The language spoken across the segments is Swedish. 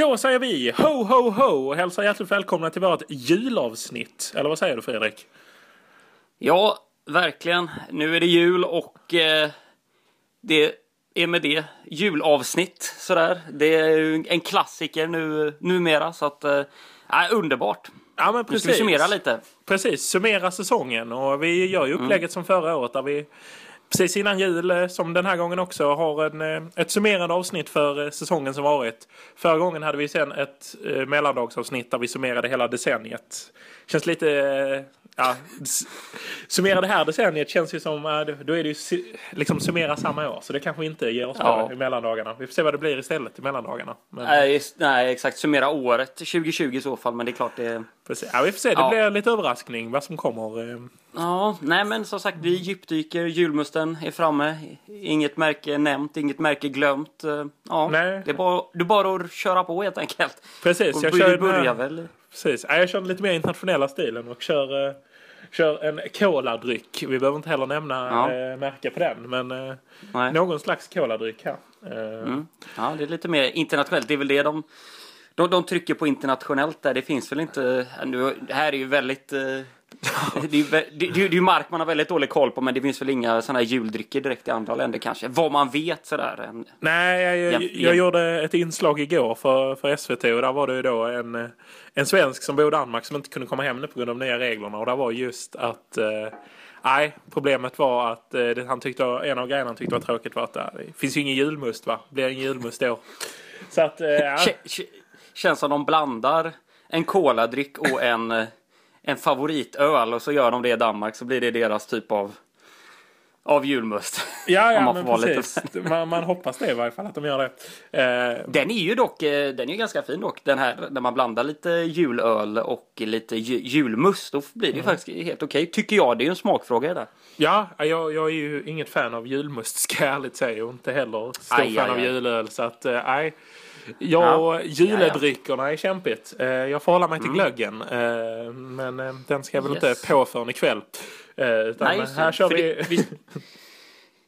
Då säger vi ho, ho, ho och hälsar hjärtligt välkomna till vårt julavsnitt. Eller vad säger du Fredrik? Ja, verkligen. Nu är det jul och eh, det är med det julavsnitt sådär. Det är ju en klassiker nu, numera så att eh, underbart. Ja men Nu precis. ska vi summera lite. Precis, summera säsongen och vi gör ju upplägget som förra året där vi precis innan jul, eh, som den här gången också, har en, eh, ett summerande avsnitt för eh, säsongen som varit. Förra gången hade vi sen ett eh, mellandagsavsnitt där vi summerade hela decenniet. Känns lite, ja, summera det här decenniet känns ju som, eh, då är det ju liksom summera samma år. Så det kanske inte ger oss Ja. i mellandagarna. Vi får se vad det blir istället i mellandagarna. Men, Nej, just, nej, exakt. Summera året 2020 i så fall, men det är klart det... precis. Ja, vi får se, det Ja. blir lite överraskning vad som kommer. eh. Ja, nej men som sagt, vi djupdyker. Julmusten är framme. Inget märke nämnt, inget märke glömt. Eh, Ja, Nej. det är bara, det är bara att köra på helt enkelt. Precis, Och jag kör börjar väl... Precis. Ja, jag kör lite mer internationella stilen och kör, kör en koladryck. Vi behöver inte heller nämna Ja. eh, märke på den, men eh, någon slags koladryck här. Eh, Mm. Ja, det är lite mer internationellt. Det är väl det de, de, de trycker på internationellt där. Det finns väl inte... Nu, det här är ju väldigt... Det är, ju vä- det, det är ju mark man har väldigt dålig koll på men det finns väl inga sådana här juldrycker direkt i andra länder kanske. Vad man vet sådär. Nej, jag, jag, jag gjorde ett inslag igår för, för SVT och där var det ju då en, en svensk som bor i Danmark som inte kunde komma hem nu på grund av de nya reglerna och där var just att eh, Nej, problemet var att eh, det, han tyckte, en av grejerna han tyckte var tråkigt var att eh, det finns ju ingen julmust va? Det blir ingen julmust år. Så att, eh, ja. Kä- kä- Känns som de blandar en koladryck och en, eh, en favoritöl och så gör de det i Danmark så blir det deras typ av, av julmust. Ja, ja man men precis. Man, man hoppas det i varje fall att de gör det. Eh, Den är ju dock eh, den är ju ganska fin dock. Den här när man blandar lite julöl och lite ju, julmust. Då blir det ju faktiskt helt okej. Tycker jag. Det är ju en smakfråga där. ja, jag, jag är ju inget fan av julmust ska jag ärligt säga och inte heller stor Aj, fan aj, av julöl. Så att, eh, nej. Jag, Ja. juledryckerna är kämpigt. Eh, jag får hålla mig till glöggen. Eh, men eh, den ska jag väl Mm. Yes. inte på förrän ikväll. Utan Nej, här kör vi. vi-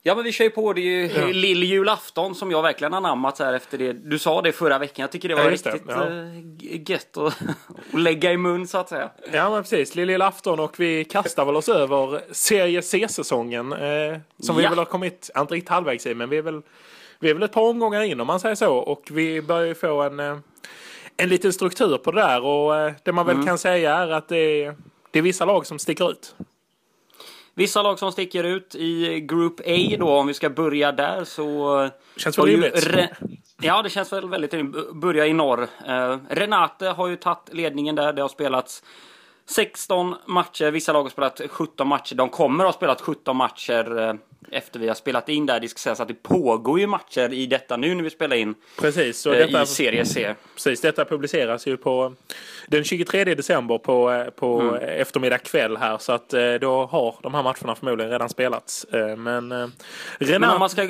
Ja men vi kör ju på. Det är ju Ja. lill-julafton som jag verkligen anammat här efter det. Du sa det förra veckan. Jag tycker det var Ja, det. riktigt Ja. gött att, att lägga i mun så att säga. Ja men precis, lillafton och vi kastar väl oss över Serie C-säsongen. Eh, som vi väl har kommit, inte riktigt halvvägs i, men vi är väl, vi är väl ett par omgångar in om man säger så. Och vi börjar ju få en, eh, en liten struktur på det där. Och eh, det man väl Mm. kan säga är att det är, det är vissa lag som sticker ut. Vissa lag som sticker ut i Group A då om vi ska börja där så Känns har väl rimligt. Ja, det känns väl väldigt rimligt. Börja i norr. Eh, Renate har ju tagit ledningen där. Det har spelats 16 matcher. Vissa lag har spelat 17 matcher. De kommer att ha spelat 17 matcher eh, efter vi har spelat in där. Det ska sägas att det pågår ju matcher i detta nu när vi spelar in Precis, så eh, detta, i Serie C. precis, detta publiceras ju på den 23 december på, eh, på Mm. eftermiddag kväll här. Så att då har de här matcherna förmodligen redan spelats. Men, Renate, Men om man ska...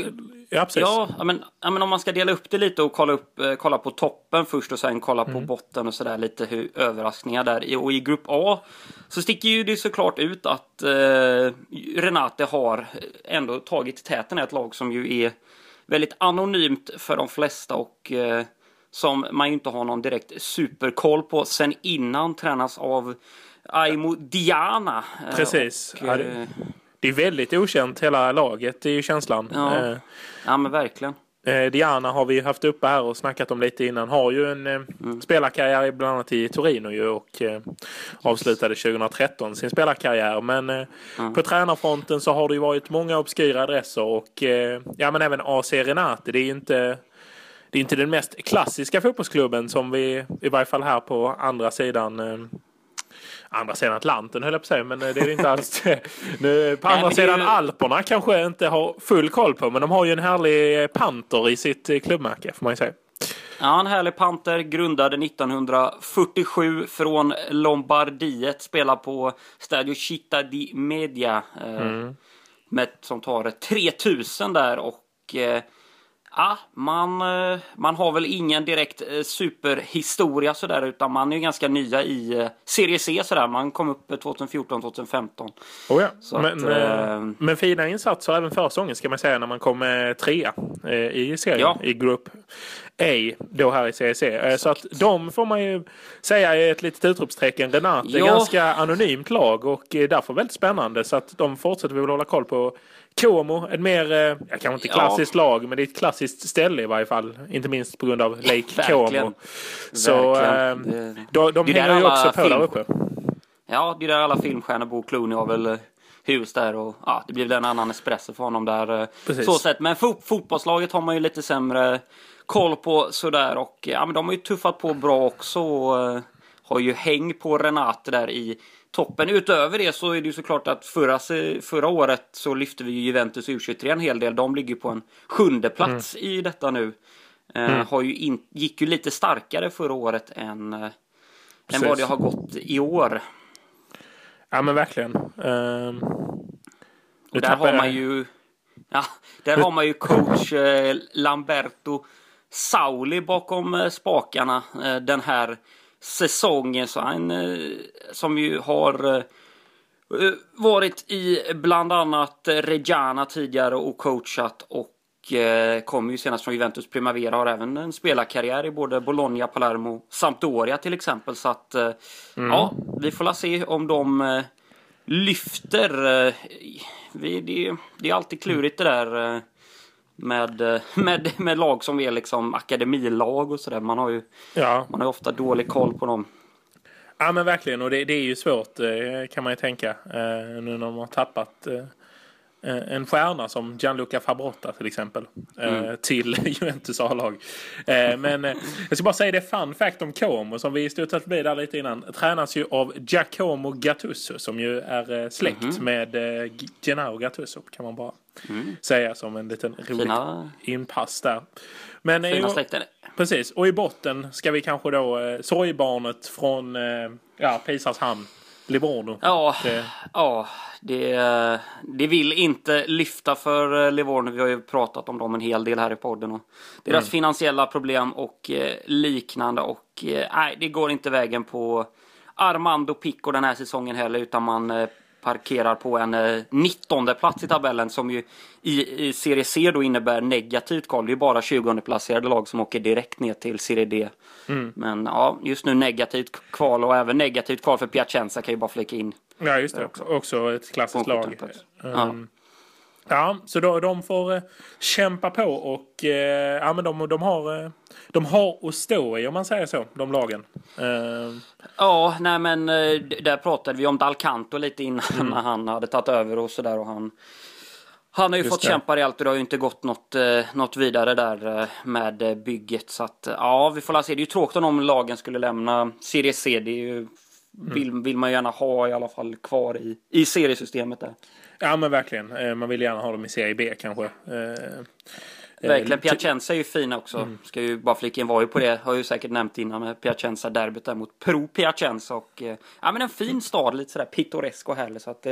Ja, precis. Ja, men, men om man ska dela upp det lite och kolla, upp, eh, kolla på toppen först och sen kolla på botten och sådär lite hur överraskningar där. I- Och i grupp A så sticker ju det såklart ut att eh, Renate har ändå tagit täten. Ett lag som ju är väldigt anonymt för de flesta och eh, som man ju inte har någon direkt superkoll på sen innan tränas av Aimo Diana. Eh, Precis. Och, Ja, det- eh, Det är väldigt okänt hela laget, det är ju känslan. Ja. Eh, ja men verkligen. eh, Diana har vi haft uppe här och snackat om lite innan. Har ju en eh, Mm. spelarkarriär bland annat i Torino ju och eh, avslutade 2013 sin spelarkarriär. Men Mm. på tränarfronten så har det ju varit många obskyra adresser och ja men även AC Renate. Det är ju inte det är inte den mest klassiska fotbollsklubben som vi, i varje fall här på andra sidan Andra sidan Atlanten höll jag på att säga, men eh, det är det inte alls. nu, på andra sidan ju- Alperna kanske jag inte har full koll på, men de har ju en härlig panter i sitt eh, klubbmärke får man ju säga. Ja, en härlig panter. Grundade 1947 från Lombardiet. Spelar på Stadio Città di Media. Eh, med, som tar 3000 där och Ja, man, eh, man har väl ingen direkt eh, superhistoria sådär utan man är ju ganska nya i eh, Serie C sådär. Man kom upp 2014-2015. Oh ja. Så men, att, eh, men fina insatser även förra säsongen ska man säga när man kom trea i serien Ja. i Group ej då här i CEC. Eh, så att de får man ju säga är ett litet utropstecken. Renate är Ja. ganska anonymt lag och är därför väldigt spännande. Så att de fortsätter vi väl hålla koll på. Como, ett mer, eh, ja, kanske inte Ja. klassiskt lag, men det är ett klassiskt ställe i varje fall. Inte minst på grund av Lake. Como. Så eh, de, de där hänger ju också på där film- uppe. Ja, det är där alla filmstjärnor bor. Clooney har väl eh, hus där och ja, det blir väl en annan espresso för honom där. eh, Precis. Så sett. Men fot fotbollslaget har man ju lite sämre koll på sådär och ja, men de har ju tuffat på bra också och eh, har ju häng på Renate där i toppen. Utöver det så är det ju såklart att förra, förra året så lyfte vi ju Juventus U23 en hel del. De ligger på en sjunde plats Mm. i detta nu. Eh, har ju in, gick ju lite starkare förra året än, eh, än vad det har gått i år. Ja men verkligen. Och där har man ju ja, där har man ju coach eh, Lamberto Sauli bakom eh, spakarna eh, den här säsongen. Så han eh, som ju har eh, varit i bland annat Reggiana tidigare och coachat och eh, kommer ju senast från Juventus Primavera har även en spelarkarriär i både Bologna, Palermo, Sampdoria till exempel. Så att eh, ja, vi får la se om de lyfter. Vi, det, det är alltid klurigt det där. Med, eh, med, med lag som är liksom akademilag och sådär. Man har ju Ja. man har ju ofta dålig koll på dem. ja men verkligen och det, det är ju svårt eh, kan man ju tänka. eh, Nu när de har tappat en stjärna som Gianluca Fabrotta till exempel. eh, Mm. Till Juventus A-lag. Eh, Men eh, jag ska bara säga det fun fact om Como som vi studsat förbi där lite innan. Tränas ju av Giacomo Gattuso som ju är eh, släkt Mhm. med eh, Gennaro Gattuso kan man bara säga som en liten rolig Mm. Fina, inpass där. Men eh, fina släkter. Precis, och i botten ska vi kanske då eh, sorgbarnet från eh, ja, Pisars hamn, Livorno. Ja, Det, ja det, det vill inte lyfta för eh, Livorno. Vi har ju pratat om dem en hel del här i podden. Och deras finansiella problem och eh, liknande. Och eh, nej, det går inte vägen på Armando Pico den här säsongen heller. Utan man parkerar på en eh, 19 plats i tabellen som ju i, i Serie C då innebär negativt kval. Det är bara 20 placerade lag som åker direkt ner till Serie D. Men ja, just nu negativt kval och även negativt kval för Piacenza kan ju bara flika in. ja, just det. Också, också ett klassiskt lag. Um, ja, så då, de får eh, kämpa på och eh, ja, men de, de, har, eh, de har att stå i om man säger så, de lagen. Eh, Ja, nej men eh, där pratade vi om Dalcanto lite innan när han hade tagit över och sådär och han han har ju Just fått det. kämpa rejält och det har ju inte gått något, något vidare där med bygget. Så att ja, vi får se. Det är ju tråkigt om lagen skulle lämna Serie C. Det ju, vill, vill man gärna ha i alla fall kvar i, i seriesystemet där. Ja, men verkligen. Eh, man vill gärna ha dem i Serie B kanske. Eh, Verkligen. eh, Piacenza är ju fina också. Ska ju bara flika in var ju på det. Har ju säkert nämnt innan med Piacenza derbyt där mot Pro Piacenza. Och, ja men en fin stad, lite sådär pittoresk och härlig. Så att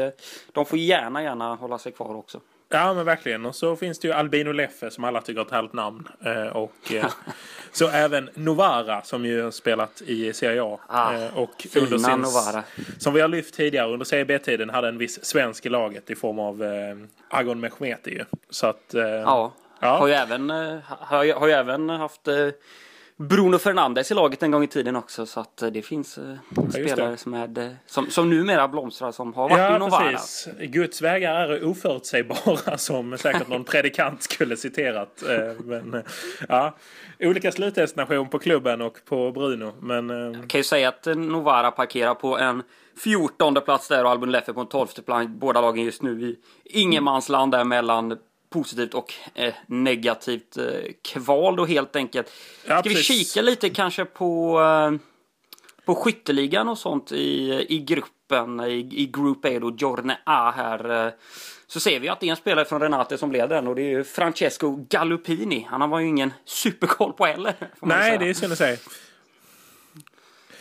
de får gärna, gärna hålla sig kvar också. Ja men verkligen. Och så finns det ju Albino Leffe som alla tycker är ett härligt namn. Eh, och eh, så även Novara som ju har spelat i Serie A. Ah, eh, och fina Novara. Som vi har lyft tidigare under Serie B-tiden hade en viss svensk i laget i form av Agon Mehmeti ju. Så att... Ja, Ja. Har, ju även, har, har ju även haft Bruno Fernandes i laget en gång i tiden också. Så att eh, det finns eh, spelare det. som, är, eh, som, som numera blomstrar som har varit Ja, Novara. precis. Guds vägar är oförutsägbara som säkert någon predikant skulle citerat. Eh, Men ja, olika slutdestination på klubben och på Bruno. Men eh, kan ju säga att Novara parkerar på en 14 plats där och Albin Leffe på en 12 plats. Båda lagen just nu i ingenmansland där mellan positivt och eh, negativt eh, kval då helt enkelt. Ja, Ska vi precis. kika lite kanske på, eh, på skytteligan och sånt i, i gruppen, i, i Group A då, Giorne A här. eh, Så ser vi att det är en spelare från Renate som leder den och det är ju Francesco Gallupini. Han har ju ingen superkoll på heller. nej, det är synd att säga.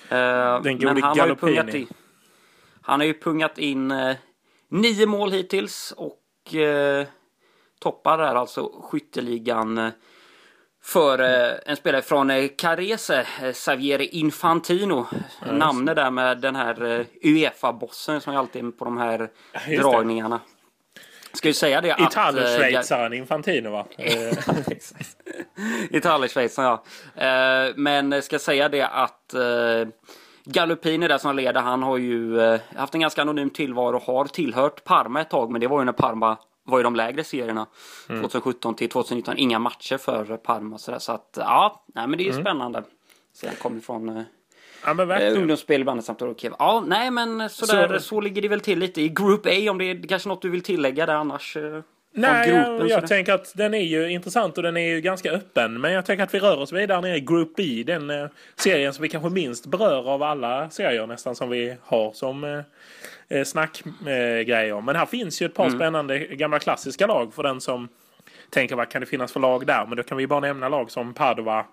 Eh, Den gode men han har ju pungat in. Han har ju pungat in eh, nio mål hittills och toppar där alltså skytteligan eh, för eh, en spelare från eh, Carese, Xavier Infantino. Namnet där med den här Uefa-bossen som är alltid på de här det. dragningarna. Ska ju säga det att... Italo-schweizaren Infantino va? Eh, Exakt. Italien-Schweiz, ja. Men ska säga det att Gallupin är där som leder. Han har ju haft en ganska anonym tillvaro och har tillhört Parma ett tag. Men det var ju när Parma var i de lägre serierna. Mm. 2017 till 2019. Inga matcher för Parma. Så, där, så att ja, nej, men det är ju mm. spännande. Han kommer från eh, Ja, men eh, ungdomsspel ibland samt Kiev. Ja, nej men sådär, så... så ligger det väl till lite i Group A om det är kanske något du vill tillägga där annars. Eh, nej, jag, jag tänker att den är ju intressant och den är ju ganska öppen. Men jag tänker att vi rör oss vidare ner i Group B. Den eh, serien som vi kanske minst berör av alla serier nästan som vi har som eh, eh snackgrejer. Eh, men här finns ju ett par mm. spännande gamla klassiska lag för den som tänker vad kan det finnas för lag där? Men då kan vi bara nämna lag som Padova,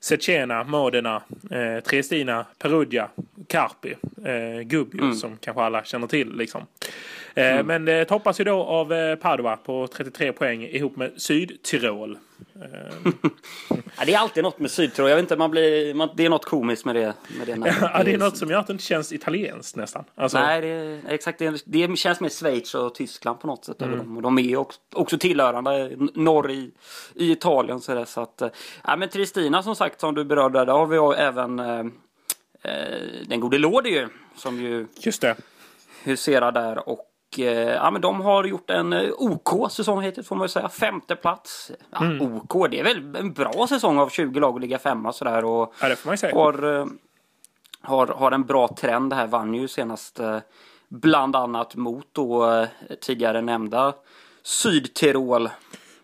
Cecena, Modena, eh, Triestina, Perugia, Carpi, eh, Gubbio mm. som kanske alla känner till. Liksom. Eh, mm. Men det toppas ju då av eh, Padova på 33 poäng ihop med Sydtirol. Eh, ja, det är alltid något med Sydtirol. Jag vet inte, man blir, man, det är något komiskt med det. Med det ja, det är något som gör att det inte känns italienskt nästan. Alltså... Nej, det, exakt. Det, det känns mer Schweiz och Tyskland på något sätt. Mm. De, de är också, också tillhörande norr i, i Italien. Så, det, så att, ja, men Tristina som sagt, som du berörde, där har vi även eh, den gode Lodi ju. Som ju Just det. huserar där. Och Eh, ja, men de har gjort en eh, OK säsong hittills får man ju säga. Femte plats. Ja, mm. OK, det är väl en bra säsong av 20 lag att ligga femma sådär. Och ja, det får man ju säga. Har, eh, har, har en bra trend här. Vann ju senast bland annat mot då tidigare nämnda Sydtirol.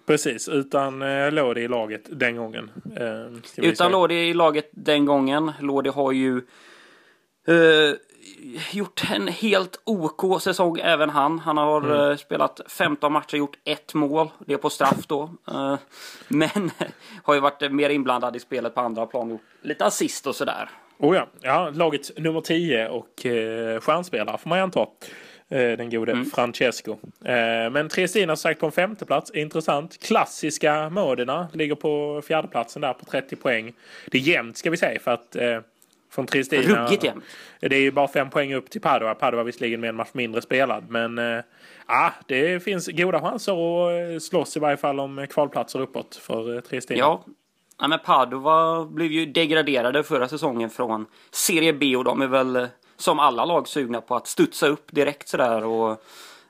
Precis, utan eh, Lodi i laget den gången. Eh, utan Lodi i laget den gången. Lodi har ju eh, gjort en helt OK säsong även han. Han har mm. uh, spelat 15 matcher, gjort ett mål. Det är på straff då. Uh, men har ju varit mer inblandad i spelet på andra plan. Gjort lite assist och sådär. Oh ja, ja laget nummer 10 och uh, stjärnspelare får man ju anta. Den gode mm. Francesco. Men Triestina sagt på en femteplats. Intressant. Klassiska Modena ligger på fjärdeplatsen där på 30 poäng. Det är jämnt ska vi säga för att från Tristina. Ruggigt jämnt. Det är ju bara fem poäng upp till Padova. Padova visserligen med en match mindre spelad. Men äh, det finns goda chanser att eh, slåss i varje fall om kvalplatser uppåt för Tristina. Ja. ja, men Padova blev ju degraderade förra säsongen från Serie B och de är väl som alla lag sugna på att studsa upp direkt sådär. Och,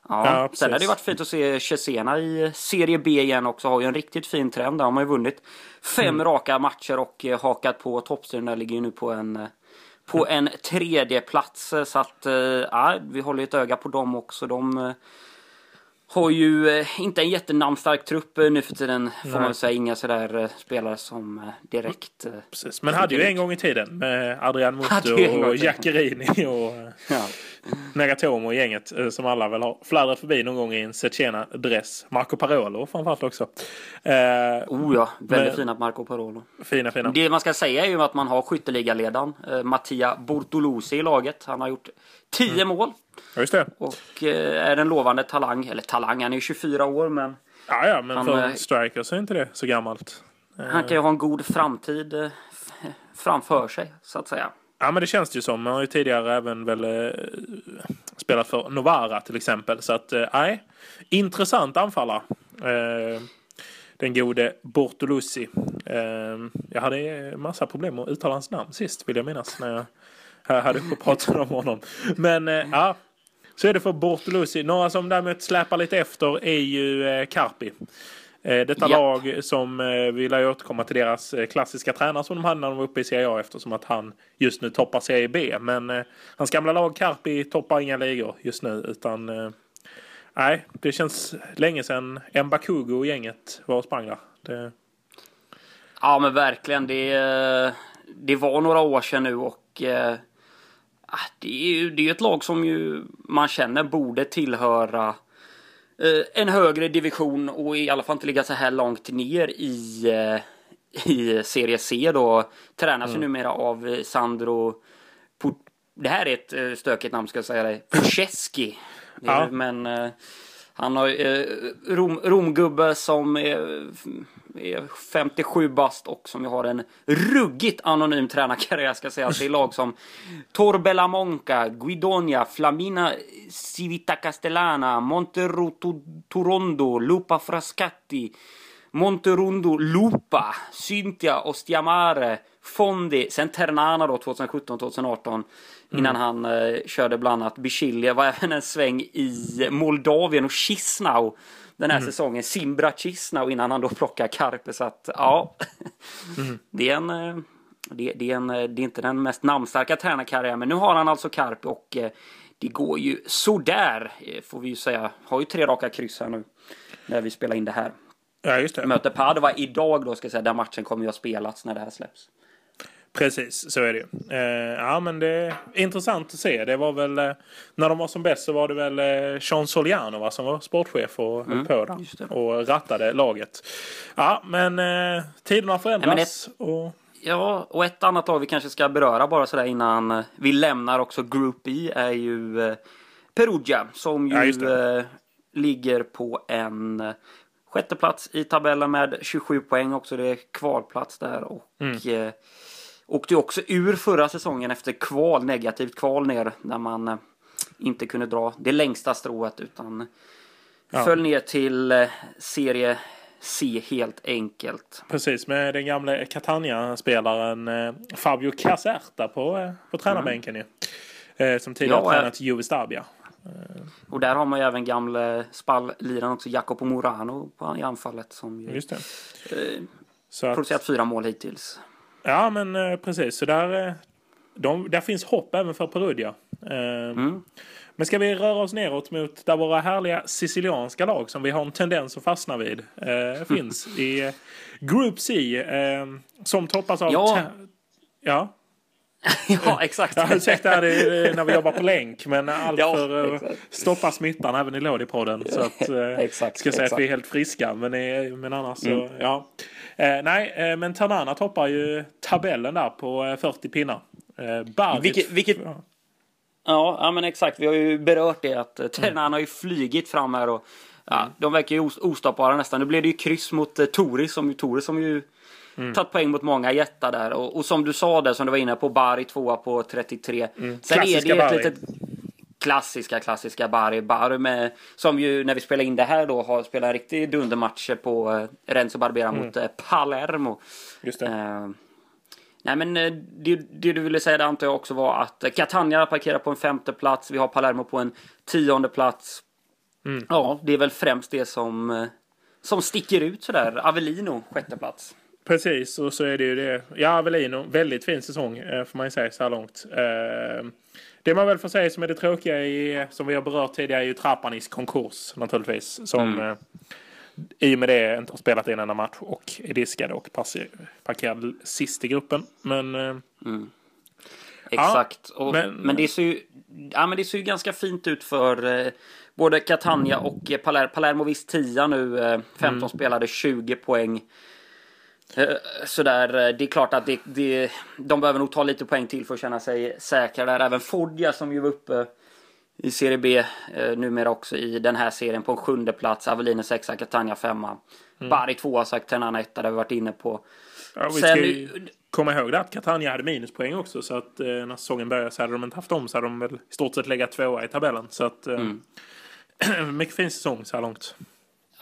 ja. Ja, Sen har det varit fint att se Cesena i Serie B igen också. Har ju en riktigt fin trend. Där har man ju vunnit fem mm. raka matcher och eh, hakat på toppstriden. Ligger ju nu på en eh, på en tredje plats Så att eh, ja, vi håller ett öga på dem också. De har ju inte en jättenamnstark trupp nu för tiden. Får Nej. man säga. Inga sådär spelare som direkt... Precis. Men hade ju en gång i tiden med Adrian Muto och Jackerini och... Ja. Nagatomo och gänget eh, som alla väl har fladdrat förbi någon gång i en Cecena-dress. Marco Parolo framförallt också. Eh, oh ja, väldigt men, fina Marco Parolo. Fina, fina. Det man ska säga är ju att man har skytteligaledaren eh, Mattia Bortolosi i laget. Han har gjort 10 mm. mål. Ja, just det. Och eh, är en lovande talang. Eller talang, han är ju 24 år men... Ja, ja, men han, för en striker så är inte det så gammalt. Han kan ju ha en god framtid eh, framför sig, så att säga. Ja men det känns det ju som. Man har ju tidigare även väl eh, spelat för Novara till exempel. Så att eh, nej, intressant anfallare. Eh, den gode Bortolussi. Eh, jag hade massa problem att uttala hans namn sist vill jag minnas. När jag hade uppe och pratade om honom. Men eh, ja, så är det för Bortolussi. Några som däremot släpar lite efter är ju eh, Carpi. Eh, detta ja. lag som eh, vill återkomma till deras eh, klassiska tränare som de hade när de var uppe i Serie A eftersom att han just nu toppar Serie B. Men hans gamla lag Carpi toppar inga ligor just nu utan nej, det känns länge sedan Mbakugo och gänget var och sprang där. Det... Ja men verkligen. Det, det var några år sedan nu och det är ju det är ett lag som ju man känner borde tillhöra Eh, en högre division och i alla fall inte ligga så här långt ner i, eh, i Serie C då. Tränas mm. ju numera av Sandro Put Det här är ett eh, stökigt namn ska jag säga dig. Pucheski. Ja. Men han har eh, rom, romgubbe som är, är 57 bast och som har en ruggigt anonym tränarkarriär ska sägas. Det är lag som Torbella Monca, Guidonia, Flamina Civita Castellana, Montero Torondo, Lupa Frascatti, Monterundo Lupa, Cynthia Ostiamare, Fondi, sen Ternana då 2017-2018 innan han eh, körde bland annat Bichilje, var även en sväng i Moldavien och Chisinau den här säsongen. Simbra Chisinau innan han då plockar Karpe så att ja. det är en eh, det, det, är en, det är inte den mest namnstarka tränarkarriären men nu har han alltså Karpe och eh, det går ju sådär eh, får vi ju säga. Har ju tre raka kryss här nu när vi spelar in det här. Ja, just det. Möter Padova idag då ska jag säga, där matchen kommer ju ha spelats när det här släpps. Precis, så är det ju. Eh, ja, men det är intressant att se. Det var väl, eh, när de var som bäst så var det väl eh, Sean Soliano va, som var sportchef och höll på där. Och rattade laget. Ja, men eh, tiderna förändras. Ja, och... Ja, och ett annat lag vi kanske ska beröra bara sådär innan vi lämnar också Group E är ju eh, Perugia som ju ja, eh, ligger på en eh, sjätte plats i tabellen med 27 poäng också. Det är kvalplats där och mm. Åkte också ur förra säsongen efter kval, negativt kval ner där man eh, inte kunde dra det längsta strået utan ja. föll ner till eh, serie C helt enkelt. Precis, med den gamle Catania-spelaren eh, Fabio Caserta på, på tränarbänken mm. ju. Som tidigare ja, tränat Juve Stabia. Och där har man ju även gamle spallliran också, Jacopo Morano i anfallet som ju Just det. Eh, Så att... producerat fyra mål hittills. Ja, men eh, precis. Så där, eh, de, där finns hopp även för Perugia. Eh, mm. Men ska vi röra oss neråt mot där våra härliga sicilianska lag som vi har en tendens att fastna vid eh, finns i Group C eh, som toppas av... Ja. ja. ja, exakt. Ja, ursäkta när vi jobbar på länk, men allt ja, för att stoppa smittan även i Lådipodden. Så att, exakt, ska säga exakt. att vi är helt friska, men, men annars mm. så, ja. Eh, nej, eh, men Tanana toppar ju tabellen där på 40 eh, pinnar. Eh, vilket, vilket... Ja. ja, men exakt. Vi har ju berört det att eh, Tanana mm. har ju flygit fram här och ja, mm. de verkar ju ostoppbara nästan. Nu blev det ju kryss mot eh, Tori som, Tori som ju Mm. Tagit poäng mot många jättar där. Och, och, som du sa där, som du var inne på, Bari tvåa på 33. Mm. Sen Klassiska är det ett litet klassiska, klassiska Bari. Bari med, som ju när vi spelar in det här då har spelat en riktig dundermatch på eh, Renzo Barbera mm. mot eh, Palermo. Just det. Eh, nej men eh, det, det, du ville säga det antar jag också var att Catania parkerar på en femte plats. Vi har Palermo på en tionde plats. Mm. Ja, det är väl främst det som, eh, som sticker ut sådär. Avellino, sjätte plats. Precis, och så är det ju det. Ja, Avellino, väldigt fin säsong får man ju säga så här långt. Det man väl får säga som är det tråkiga i, som vi har berört tidigare är ju Trapanis konkurs naturligtvis. Som mm. eh, i och med det inte har spelat en enda match och är diskade och parkerad sist i gruppen. Men... Eh, mm. Exakt. Ja, och, men, men, det ser ju, ja, men det ser ju ganska fint ut för eh, både Catania och eh, Palermo. Palermo visst 10 nu. Eh, 15 mm. spelade 20 poäng. Eh, sådär, eh, det är klart att det, det, de behöver nog ta lite poäng till för att känna sig säkra där. Även Foggia som ju var uppe i Serie B eh, numera också i den här serien på en sjunde plats. Avelino sexa, Catania femma. Mm. Bari tvåa, sagt Tenana etta, det har vi varit inne på. Ja, vi ska ju komma ihåg det att Catania hade minuspoäng också så att eh, när säsongen började så hade de inte haft dem så hade de väl i stort sett legat tvåa i tabellen. Så att eh, mm. mycket fin säsong så här långt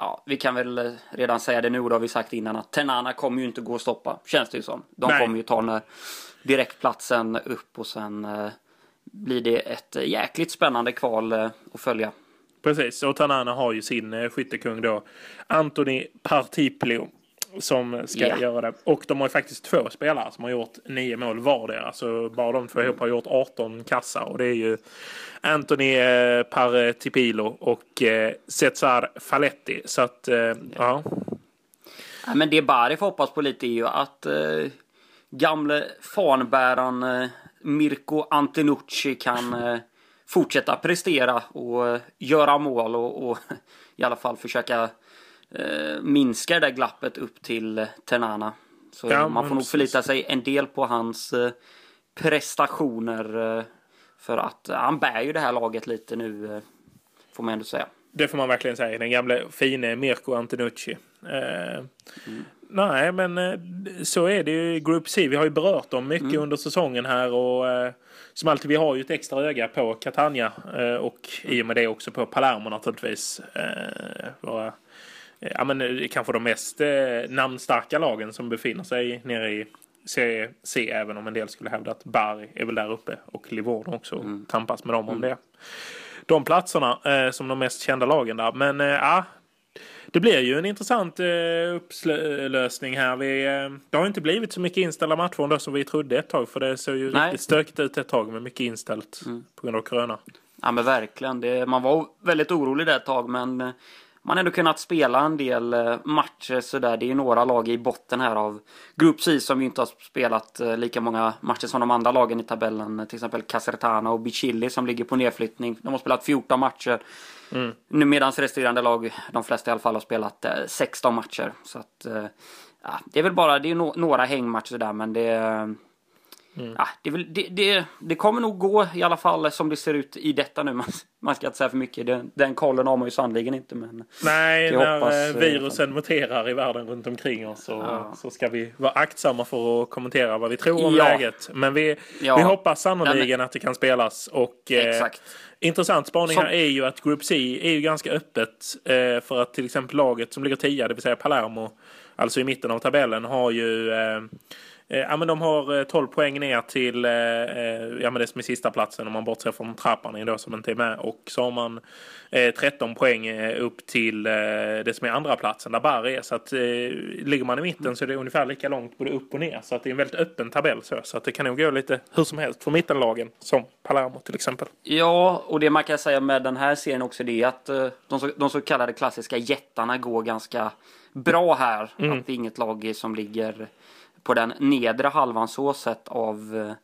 ja, vi kan väl eh, redan säga det nu, då har vi sagt innan att Tenana kommer ju inte gå att stoppa, känns det ju som. De Nej. kommer ju ta den här direktplatsen upp och sen eh, blir det ett eh, jäkligt spännande kval eh, att följa. Precis, och Tanana har ju sin eh, skyttekung då, Anthony Partiplio som ska yeah. göra det. Och de har ju faktiskt två spelare som har gjort nio mål vardera. Så bara de två ihop har gjort 18 kassa. Och det är ju Anthony eh, Partipilo och eh, Cesar Faletti. Så att, eh, ja. ja. Men det Bari får hoppas på lite är ju att eh, gamle fanbäraren eh, Mirko Antenucci kan eh, fortsätta prestera och eh, göra mål och, och i alla fall försöka eh, minska det där glappet upp till Ternana. Så ja, man får nog förlita sig en del på hans eh, prestationer. Eh, för att eh, han bär ju det här laget lite nu, eh, får man ändå säga. Det får man verkligen säga. Den gamle fine Mirko Antenucci. Eh, mm. Nej, men så är det ju i Group C. Vi har ju berört dem mycket mm. under säsongen här och som alltid, vi har ju ett extra öga på Catania och i och med det också på Palermo naturligtvis. våra ja, men, kanske de mest eh, namnstarka lagen som befinner sig nere i Serie C, även om en del skulle hävda att Bari är väl där uppe och Livorno också mm. tampas med dem om mm. det. De platserna eh, som de mest kända lagen där. Men ja, eh, det blir ju en intressant eh, upplösning här. Vi, eh, det har inte blivit så mycket inställda matcher ändå som vi trodde ett tag. För det såg ju Nej. riktigt stökigt ut ett tag med mycket inställt mm. på grund av corona. Ja men verkligen. Det, man var väldigt orolig där ett tag men eh, man ändå kunnat spela en del eh, matcher sådär. Det är ju några lag i botten här av Group C som ju inte har spelat eh, lika många matcher som de andra lagen i tabellen. Till exempel Casertana och Bicilli som ligger på nedflyttning. De har spelat 14 matcher. Mm. Nu medans resterande lag, de flesta i alla fall, har spelat 16 matcher. Så att, ja, det är väl bara, det är no några hängmatcher där men det Mm. Ja, det, väl, det, det, det, kommer nog gå i alla fall som det ser ut i detta nu. Man, man ska inte säga för mycket. Den, den kollen har man ju sannoliken inte. Men Nej, när hoppas, eh, virusen muterar i världen runt omkring oss så, ja. så ska vi vara aktsamma för att kommentera vad vi tror om ja. läget. Men vi, ja. vi hoppas sannoliken att det kan spelas. Och, eh, Intressant spaning här är ju att Group C är ju ganska öppet eh, för att till exempel laget som ligger tia, det vill säga Palermo, alltså i mitten av tabellen, har ju eh, Eh, ja, men de har 12 eh, poäng ner till eh, ja, men det som är sista platsen om man bortser från trappan då som inte är med. Och så har man 13 poäng upp till det som är andra platsen där Bari är. Så att ligger man i mitten så är det ungefär lika långt både upp och ner. Så att det är en väldigt öppen tabell så. Så att det kan nog gå lite hur som helst för mittenlagen som Palermo till exempel. Ja, och det man kan säga med den här serien också det är att de så, de så kallade klassiska jättarna går ganska bra här. Mm. Att det är inget lag som ligger på den nedre halvan så sett av eh,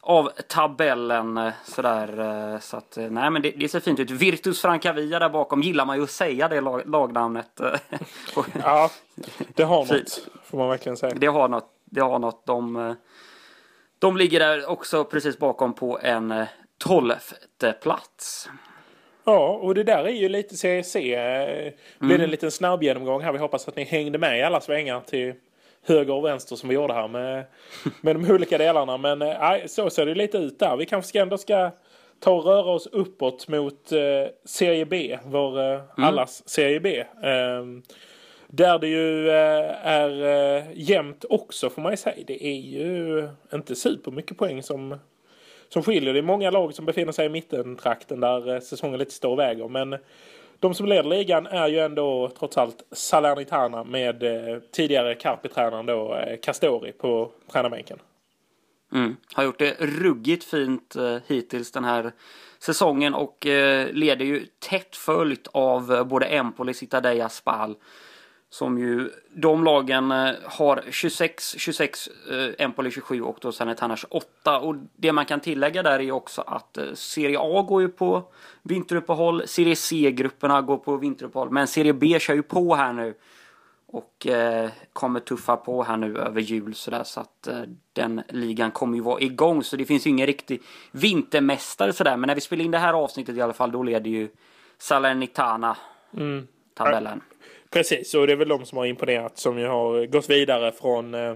av tabellen eh, sådär eh, så att nej men det, det ser fint ut. Virtus Francavia där bakom gillar man ju att säga det lag, lagnamnet. ja, det har något får man verkligen säga. Det har något. Det har något. De, de ligger där också precis bakom på en tolfte plats. Ja, och det där är ju lite CC. Blir mm. det en liten snabb genomgång här. Vi hoppas att ni hängde med i alla svängar till höger och vänster som vi gjorde här med, med de olika delarna. Men äh, så ser det lite ut där. Vi kanske ska ändå ska ta och röra oss uppåt mot eh, Serie B, vår eh, mm. allas Serie B. Eh, där det ju eh, är eh, jämnt också får man ju säga. Det är ju inte supermycket poäng som, som skiljer. Det är många lag som befinner sig i mittentrakten där eh, säsongen lite står och väger. Men de som leder ligan är ju ändå trots allt Salernitana med eh, tidigare Carpi-tränaren då eh, Castori på tränarbänken. Mm. Har gjort det ruggigt fint eh, hittills den här säsongen och eh, leder ju tätt följt av eh, både Empoli, Citadella, Spal som ju de lagen eh, har 26, 26, eh, Empoli 27 och då Sanetana 28. Och det man kan tillägga där är också att eh, Serie A går ju på vinteruppehåll, Serie C-grupperna går på vinteruppehåll, men Serie B kör ju på här nu. Och eh, kommer tuffa på här nu över jul sådär så att eh, den ligan kommer ju vara igång så det finns ju ingen riktig vintermästare sådär men när vi spelar in det här avsnittet i alla fall då leder ju Salernitana mm. tabellen. Precis, och det är väl de som har imponerat som ju har gått vidare från eh,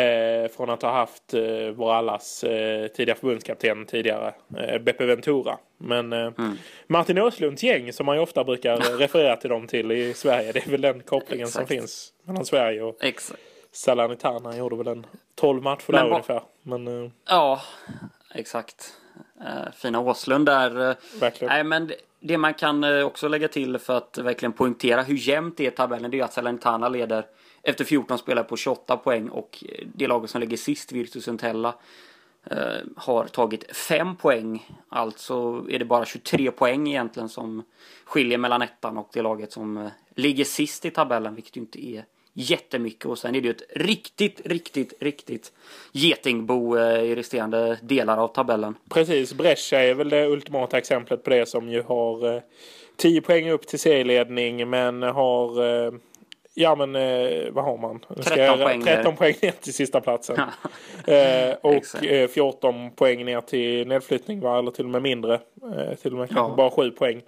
eh från att ha haft eh, vår allas eh, tidiga förbundskapten tidigare, eh, Beppe Ventura. Men eh, mm. Martin Åslunds gäng som man ju ofta brukar referera till dem till i Sverige, det är väl den kopplingen Exakt. som finns mellan Sverige och Exakt. Salernitana. Gjorde väl en 12 matcher där ungefär. Men, eh, ja, exakt. Uh, fina Åslund där. Verkligen. Nej, men det man kan eh, också lägga till för att verkligen poängtera hur jämnt det är i tabellen det är att Salernitana leder efter 14 spelare på 28 poäng och eh, det laget som ligger sist, Virtus Entella, eh, har tagit 5 poäng. Alltså är det bara 23 poäng egentligen som skiljer mellan ettan och det laget som ligger sist i tabellen, vilket ju inte är jättemycket och sen är det ju ett riktigt, riktigt, riktigt getingbo eh, i resterande delar av tabellen. Precis, Brescia är väl det ultimata exemplet på det som ju har 10 eh, poäng upp till serieledning men har eh, Ja men vad har man? 13 poäng, 13 poäng ner till sista platsen. eh, och eh, 14 poäng ner till nedflyttning va? Eller till och med mindre. Eh, till och med kanske ja. bara 7 poäng.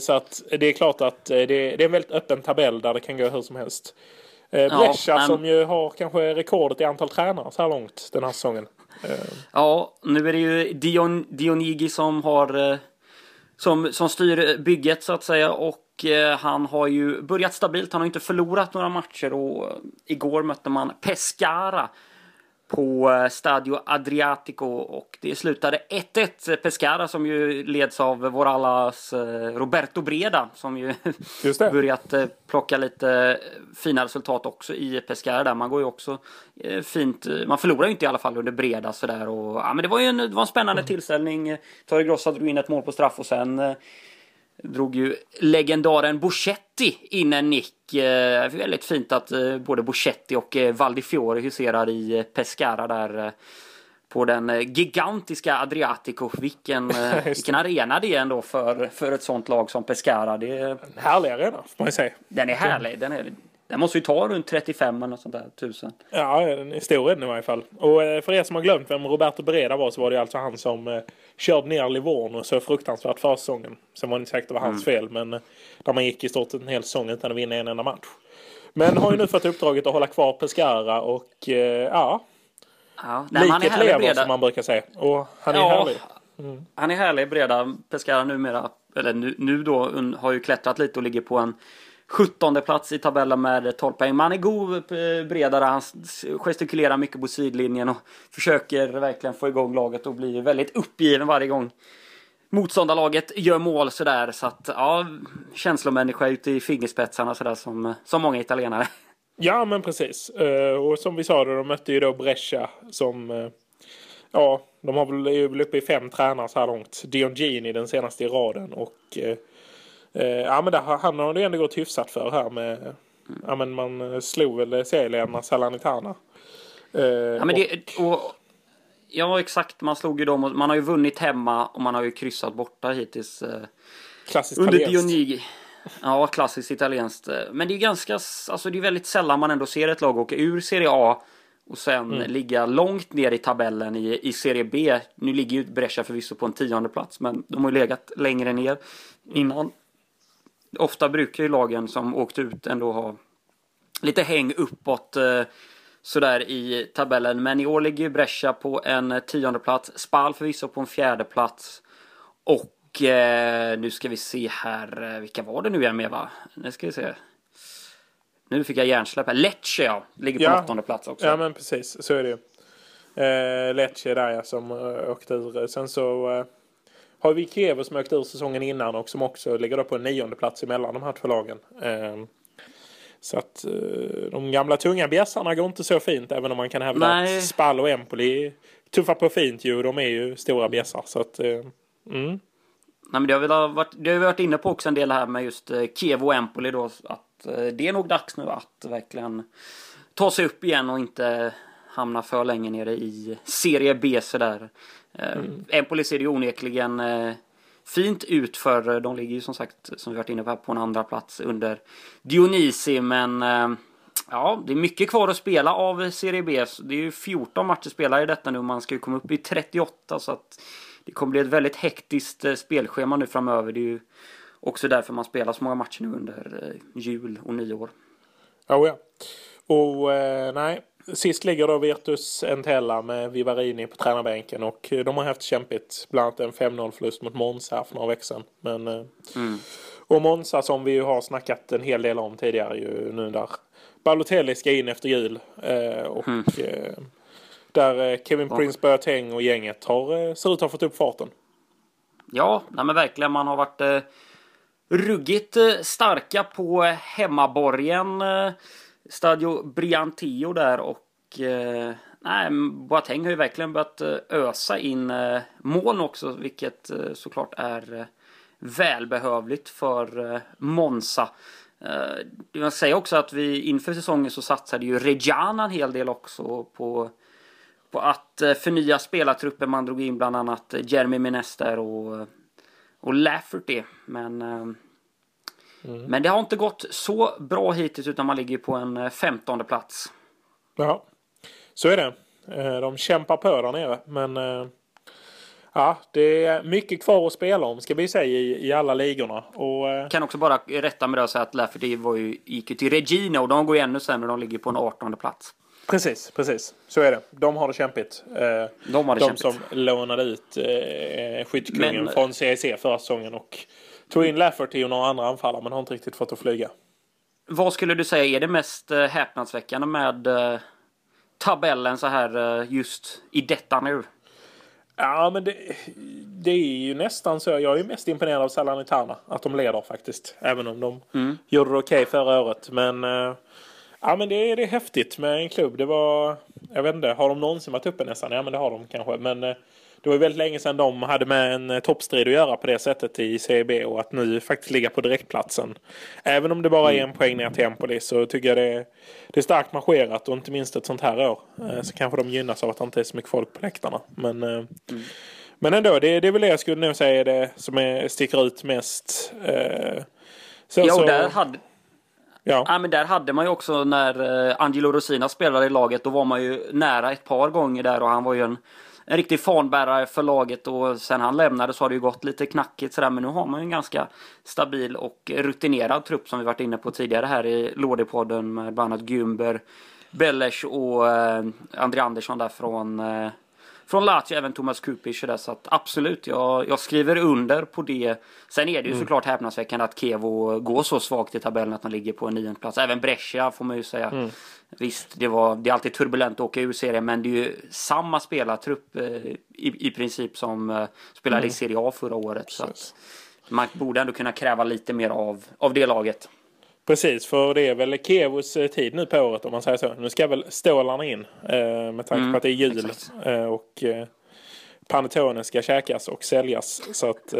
så att det är klart att det, det, är en väldigt öppen tabell där det kan gå hur som helst. Eh, Brescia ja, som ju har kanske rekordet i antal tränare så här långt den här säsongen. Eh. Ja, nu är det ju Dion, Dionigi som har eh, som, som styr bygget så att säga och och eh, han har ju börjat stabilt. Han har inte förlorat några matcher och igår mötte man Pescara på eh, Stadio Adriatico och det slutade 1-1. Pescara som ju leds av vår allas eh, Roberto Breda som ju börjat eh, plocka lite fina resultat också i Pescara där. Man går ju också fint. Man förlorar ju inte i alla fall under Breda sådär och ja, men det var ju en, det var en spännande mm. tillställning. Torre Grossa drog in ett mål på straff och sen drog ju legendaren Boschetti in en nick. Eh, väldigt fint att eh, både Boschetti och eh, Valdifiore huserar i Pescara där på den gigantiska Adriatico. Vilken, vilken arena det är ändå för, för ett sånt lag som Pescara. Det är, en härlig arena får man säga. Den är härlig. Den är, den måste ju ta runt 35 eller sånt där tusen. Ja, den är stor i varje fall. Och eh, för er som har glömt vem Roberto Bereda var så var det alltså han som eh, körde ner Livorno så fruktansvärt försäsongen. Sen var det inte säkert det var hans mm. fel men eh, där man gick i stort en hel säsong utan att vinna en enda match. Men har ju nu fått uppdraget att hålla kvar Pescara och ja. ja liket lever Breda. som man brukar säga. Och han är ja, härlig. Mm. Han är härlig Breda. Pescara numera, eller nu, nu då, har ju klättrat lite och ligger på en 17 plats i tabellen med 12 poäng. Man är god eh, bredare, han gestikulerar mycket på sidlinjen och försöker verkligen få igång laget och blir väldigt uppgiven varje gång motståndarlaget gör mål sådär. Så att ja, känslomänniska ute i fingerspetsarna sådär som, som många italienare. Ja men precis. Eh, och som vi sa då, de mötte ju då Brescia som eh, Ja, de har väl uppe i fem tränare så här långt. Diongini den senaste i raden och Eh, ja men det, han har det ändå gått hyfsat för här med. Mm. Ja men man slog väl serieledarna Salernitana. Eh, ja men det, och, ja exakt man slog ju dem man har ju vunnit hemma och man har ju kryssat borta hittills. Eh, klassiskt under Dionigi. Ja, klassiskt italienskt. Men det är ganska, alltså det är väldigt sällan man ändå ser ett lag åka ur Serie A och sen mm. ligga långt ner i tabellen i, i Serie B. Nu ligger ju Brescia förvisso på en tionde plats men de har ju legat längre ner innan ofta brukar ju lagen som åkt ut ändå ha lite häng uppåt eh, sådär i tabellen. Men i år ligger ju Brescia på en tionde plats. Spal förvisso på en fjärde plats. Och eh, nu ska vi se här. Eh, vilka var det nu igen med va? Nu ska vi se. Nu fick jag hjärnsläpp här. Lecce ja. Ligger på ja. åttonde plats också. Ja men precis. Så är det ju. Eh, Lecce där ja som uh, åkte ur. Sen så uh, har vi Kiev som åkt ur säsongen innan och som också ligger då på en nionde plats emellan de här två lagen. Ehm, så att eh, de gamla tunga bjässarna går inte så fint även om man kan hävda Nej. att Spal och Empoli tuffar på fint ju. De är ju stora bjässar så att eh, mm. Nej, men det har vi varit, det har vi varit inne på också en del här med just eh, Kiev och Empoli då. Att det är nog dags nu att verkligen ta sig upp igen och inte hamna för länge nere i Serie B sådär. Mm. Empoli ser ju onekligen eh, fint ut för eh, de ligger ju som sagt som vi varit inne på på en andra plats under Dionisi men ja det är mycket kvar att spela av Serie B. Det är ju 14 matcher spelare i detta nu och man ska ju komma upp i 38 så att det kommer bli ett väldigt hektiskt spelschema nu framöver. Det är ju också därför man spelar så många matcher nu under jul och nyår. Oh ja. Och eh, nej, Sist ligger då Virtus Entella med Vivarini på tränarbänken och de har haft kämpigt. Bland annat en 5-0 förlust mot Monza för några veckor sedan. Men, eh, mm. Och Monza som vi har snackat en hel del om tidigare ju nu där Balotelli ska in efter jul. Eh, och mm. där Kevin Prince Boateng och gänget har, ser ut att ha fått upp farten. Ja, nej men verkligen. Man har varit eh, ruggigt starka på hemmaborgen. Stadio Briantio där och eh, nej, Boateng har ju verkligen börjat eh, ösa in eh, mål också vilket eh, såklart är eh, välbehövligt för eh, Monza. Eh, jag säger också att vi inför säsongen så satsade ju Reggiana en hel del också på på att eh, förnya spelartruppen. Man drog in bland annat eh, Jeremy Menester och, och Lafferty. Men eh, Mm. Men det har inte gått så bra hittills utan man ligger på en eh, femtonde plats. Ja, så är det. Eh, de kämpar på där nere men eh, Ja, det är mycket kvar att spela om ska vi säga i, i alla ligorna. Och, kan också bara rätta med det och säga att Lafferty var ju, gick ju till Regina och de går ju ännu sämre. De ligger på en 18 plats. Precis, precis. Så är det. De har det kämpigt. De har det de kämpigt. som lånade ut eh, skyttekungen Men... från CIC förra säsongen och Tog in Lafferty och några andra anfallare men har inte riktigt fått att flyga. Vad skulle du säga är det mest eh, häpnadsväckande med eh, tabellen så här eh, just i detta nu? Ja, men det, det är ju nästan så. Jag är mest imponerad av Salernitana. Att de leder faktiskt. Även om de mm. gjorde det okej okay förra året. Men, ja, men det, det är häftigt med en klubb. Det var, jag vet inte, har de någonsin varit uppe nästan? Ja, men det har de kanske. Men det var väldigt länge sedan de hade med en eh, toppstrid att göra på det sättet i CB och att nu faktiskt ligga på direktplatsen. Även om det bara är en poäng ner till Empoli så tycker jag det är, det är starkt marscherat och inte minst ett sånt här år eh, så kanske de gynnas av att det inte är så mycket folk på läktarna. Men, eh, mm. men ändå, det, det är väl det jag skulle nog säga är det som är, sticker ut mest. Så, ja, och där hade, Ja. ja. men där hade man ju också när Angelo Rosina spelade i laget, då var man ju nära ett par gånger där och han var ju en en riktig fanbärare för laget och sen han lämnade så har det ju gått lite knackigt sådär men nu har man ju en ganska stabil och rutinerad trupp som vi varit inne på tidigare här i Lådepodden med bland annat Gumber, Bellers och eh, André Andersson där från eh, från Lazio, även Thomas Kupic så att absolut, jag, jag skriver under på det. Sen är det ju mm. såklart häpnadsväckande att Kevo går så svagt i tabellen att de ligger på en nionde plats. Även Brescia får man ju säga. Mm. Visst, det, var, det är alltid turbulent att åka ur serien, men det är ju samma spelartrupp eh, i, i princip som eh, spelade mm. i Serie A förra året. Så att man borde ändå kunna kräva lite mer av, av det laget. Precis, för det är väl Kevos eh, tid nu på året om man säger så. Nu ska väl stålarna in eh, med tanke mm, på att det är jul eh, och eh, Panettone ska käkas och säljas. Så att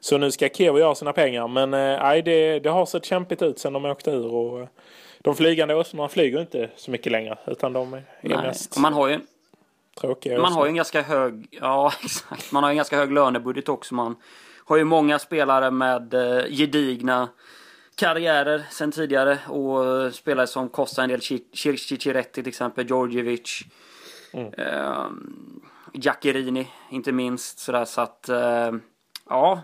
så nu ska Kevo göra sina pengar. Men nej, det, det har sett kämpigt ut sen de åkte ur. Och, de flygande åsnorna flyger inte så mycket längre. Utan de är nej. mest man har ju, tråkiga Man har ju en ganska hög, ja exakt. Man har en ganska hög lönebudget också. Man har ju många spelare med eh, gedigna karriärer sen tidigare och spelare som kostar en del. Cicciretti till exempel, Djordjevic. Mm. Eh, Jackerini inte minst sådär så att eh, ja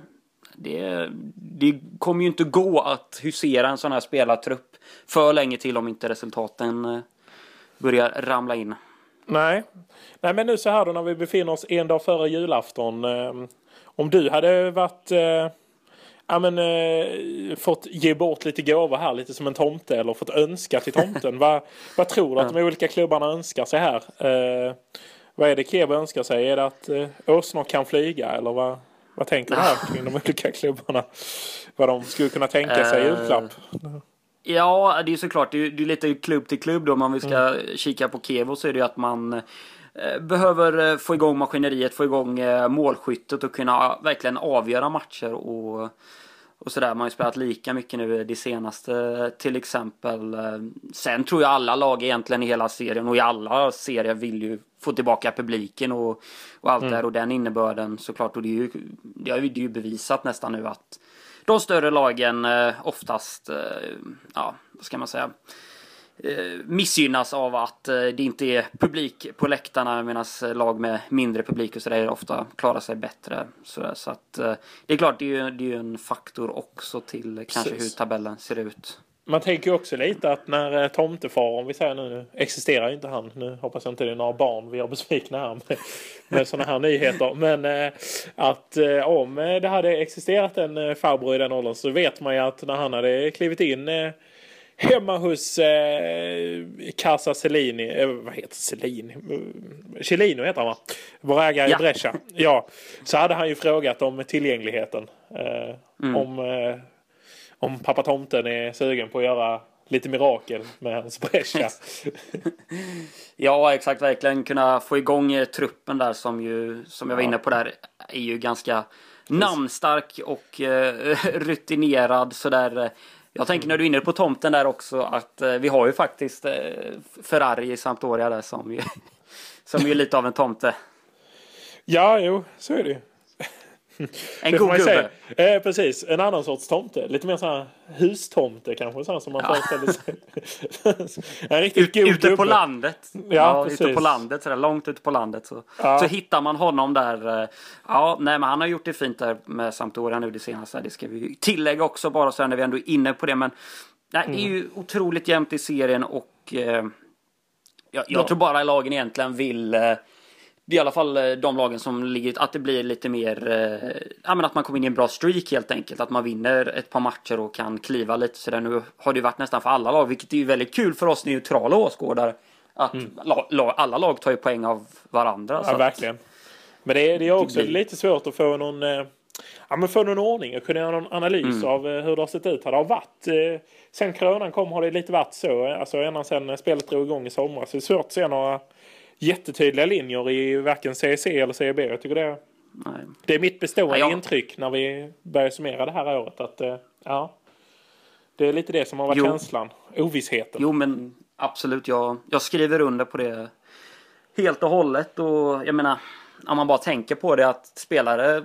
det, det kommer ju inte gå att husera en sån här spelartrupp för länge till om inte resultaten eh, börjar ramla in. Nej. Nej, men nu så här då när vi befinner oss en dag före julafton. Eh, om du hade varit eh, ja, men, eh, fått ge bort lite gåvor här, lite som en tomte eller fått önska till tomten. vad, vad tror du att de olika klubbarna önskar sig här? Eh, vad är det Kebo önskar sig? Är det att eh, åsnor kan flyga eller vad, vad tänker du här kring de olika klubbarna? Vad de skulle kunna tänka sig i julklapp? Ja, det är såklart, det är, det är lite klubb till klubb då. Om vi ska mm. kika på Kevo så är det ju att man eh, behöver eh, få igång maskineriet, få igång eh, målskyttet och kunna verkligen avgöra matcher och, och sådär. Man har ju spelat lika mycket nu det senaste till exempel. Sen tror jag alla lag egentligen i hela serien och i alla serier vill ju få tillbaka publiken och, och allt mm. där och den innebörden såklart. Och det är ju, det är ju bevisat nästan nu att de större lagen eh, oftast, eh, ja, vad ska man säga, eh, missgynnas av att det inte är publik på läktarna medan lag med mindre publik och sådär ofta klarar sig bättre. Så, så att det är klart, det är ju, det är en faktor också till kanske Precis. hur tabellen ser ut. Man tänker ju också lite att när tomtefar, om vi säger nu, existerar inte han. Nu hoppas jag inte det är några barn vi har besvikna här med, med sådana här nyheter. Men eh, att eh, om det hade existerat en eh, farbror i den åldern så vet man ju att när han hade klivit in hemma hos eh, Casa Cellini, eh, vad heter Cellini? Cellino heter han va? Vår ägare ja. i Brescia. Ja, så hade han ju frågat om tillgängligheten. Eh, mm. Om om pappa tomten är sugen på att göra lite mirakel med hans Brescia. ja, exakt. Verkligen kunna få igång eh, truppen där som ju, som jag var inne på där, är ju ganska namnstark och uh, rutinerad sådär. Jag tänker när du är inne på tomten där också att eh, vi har ju faktiskt eh, Ferrari i Sampdoria där som ju, som är lite av en tomte. Ja, jo, så är det ju. En god gubbe. Eh, precis, en annan sorts tomte. Lite mer sån här hustomte kanske. Sån som man ja. föreställer sig. en riktigt Ut, god Ute gubbe. på landet. Ja, ja precis. ute på landet. Sådär, långt ute på landet. Så, ja. så hittar man honom där. Eh, ja, nej men han har gjort det fint där med Sampdoria nu det senaste. Det ska vi tillägga också bara så när vi ändå är inne på det. Men nej, mm. det är ju mm. otroligt jämnt i serien och eh, jag, jag ja. tror bara lagen egentligen vill eh, det är i alla fall eh, de lagen som ligger, att det blir lite mer, eh, ja men att man kommer in i en bra streak helt enkelt. Att man vinner ett par matcher och kan kliva lite sådär. Nu har det ju varit nästan för alla lag, vilket är ju väldigt kul för oss neutrala åskådare. Att mm. la, la, alla lag tar ju poäng av varandra. Ja, verkligen. Men det är, det är också det blir... lite svårt att få någon, eh, ja, men få någon ordning och kunna göra någon analys mm. av hur det har sett ut. Det har varit, sen coronan kom har det lite varit så, alltså ända sen spelet drog igång i somras. Det är svårt att se några jättetydliga linjer i varken CEC eller CEB. Jag tycker det, Nej. det är mitt bestående ja, intryck när vi börjar summera det här året. Att, eh, ja, det är lite det som har varit jo. känslan. Ovissheten. Jo, men absolut. Jag, jag skriver under på det helt och hållet. Och jag menar, om man bara tänker på det att spelare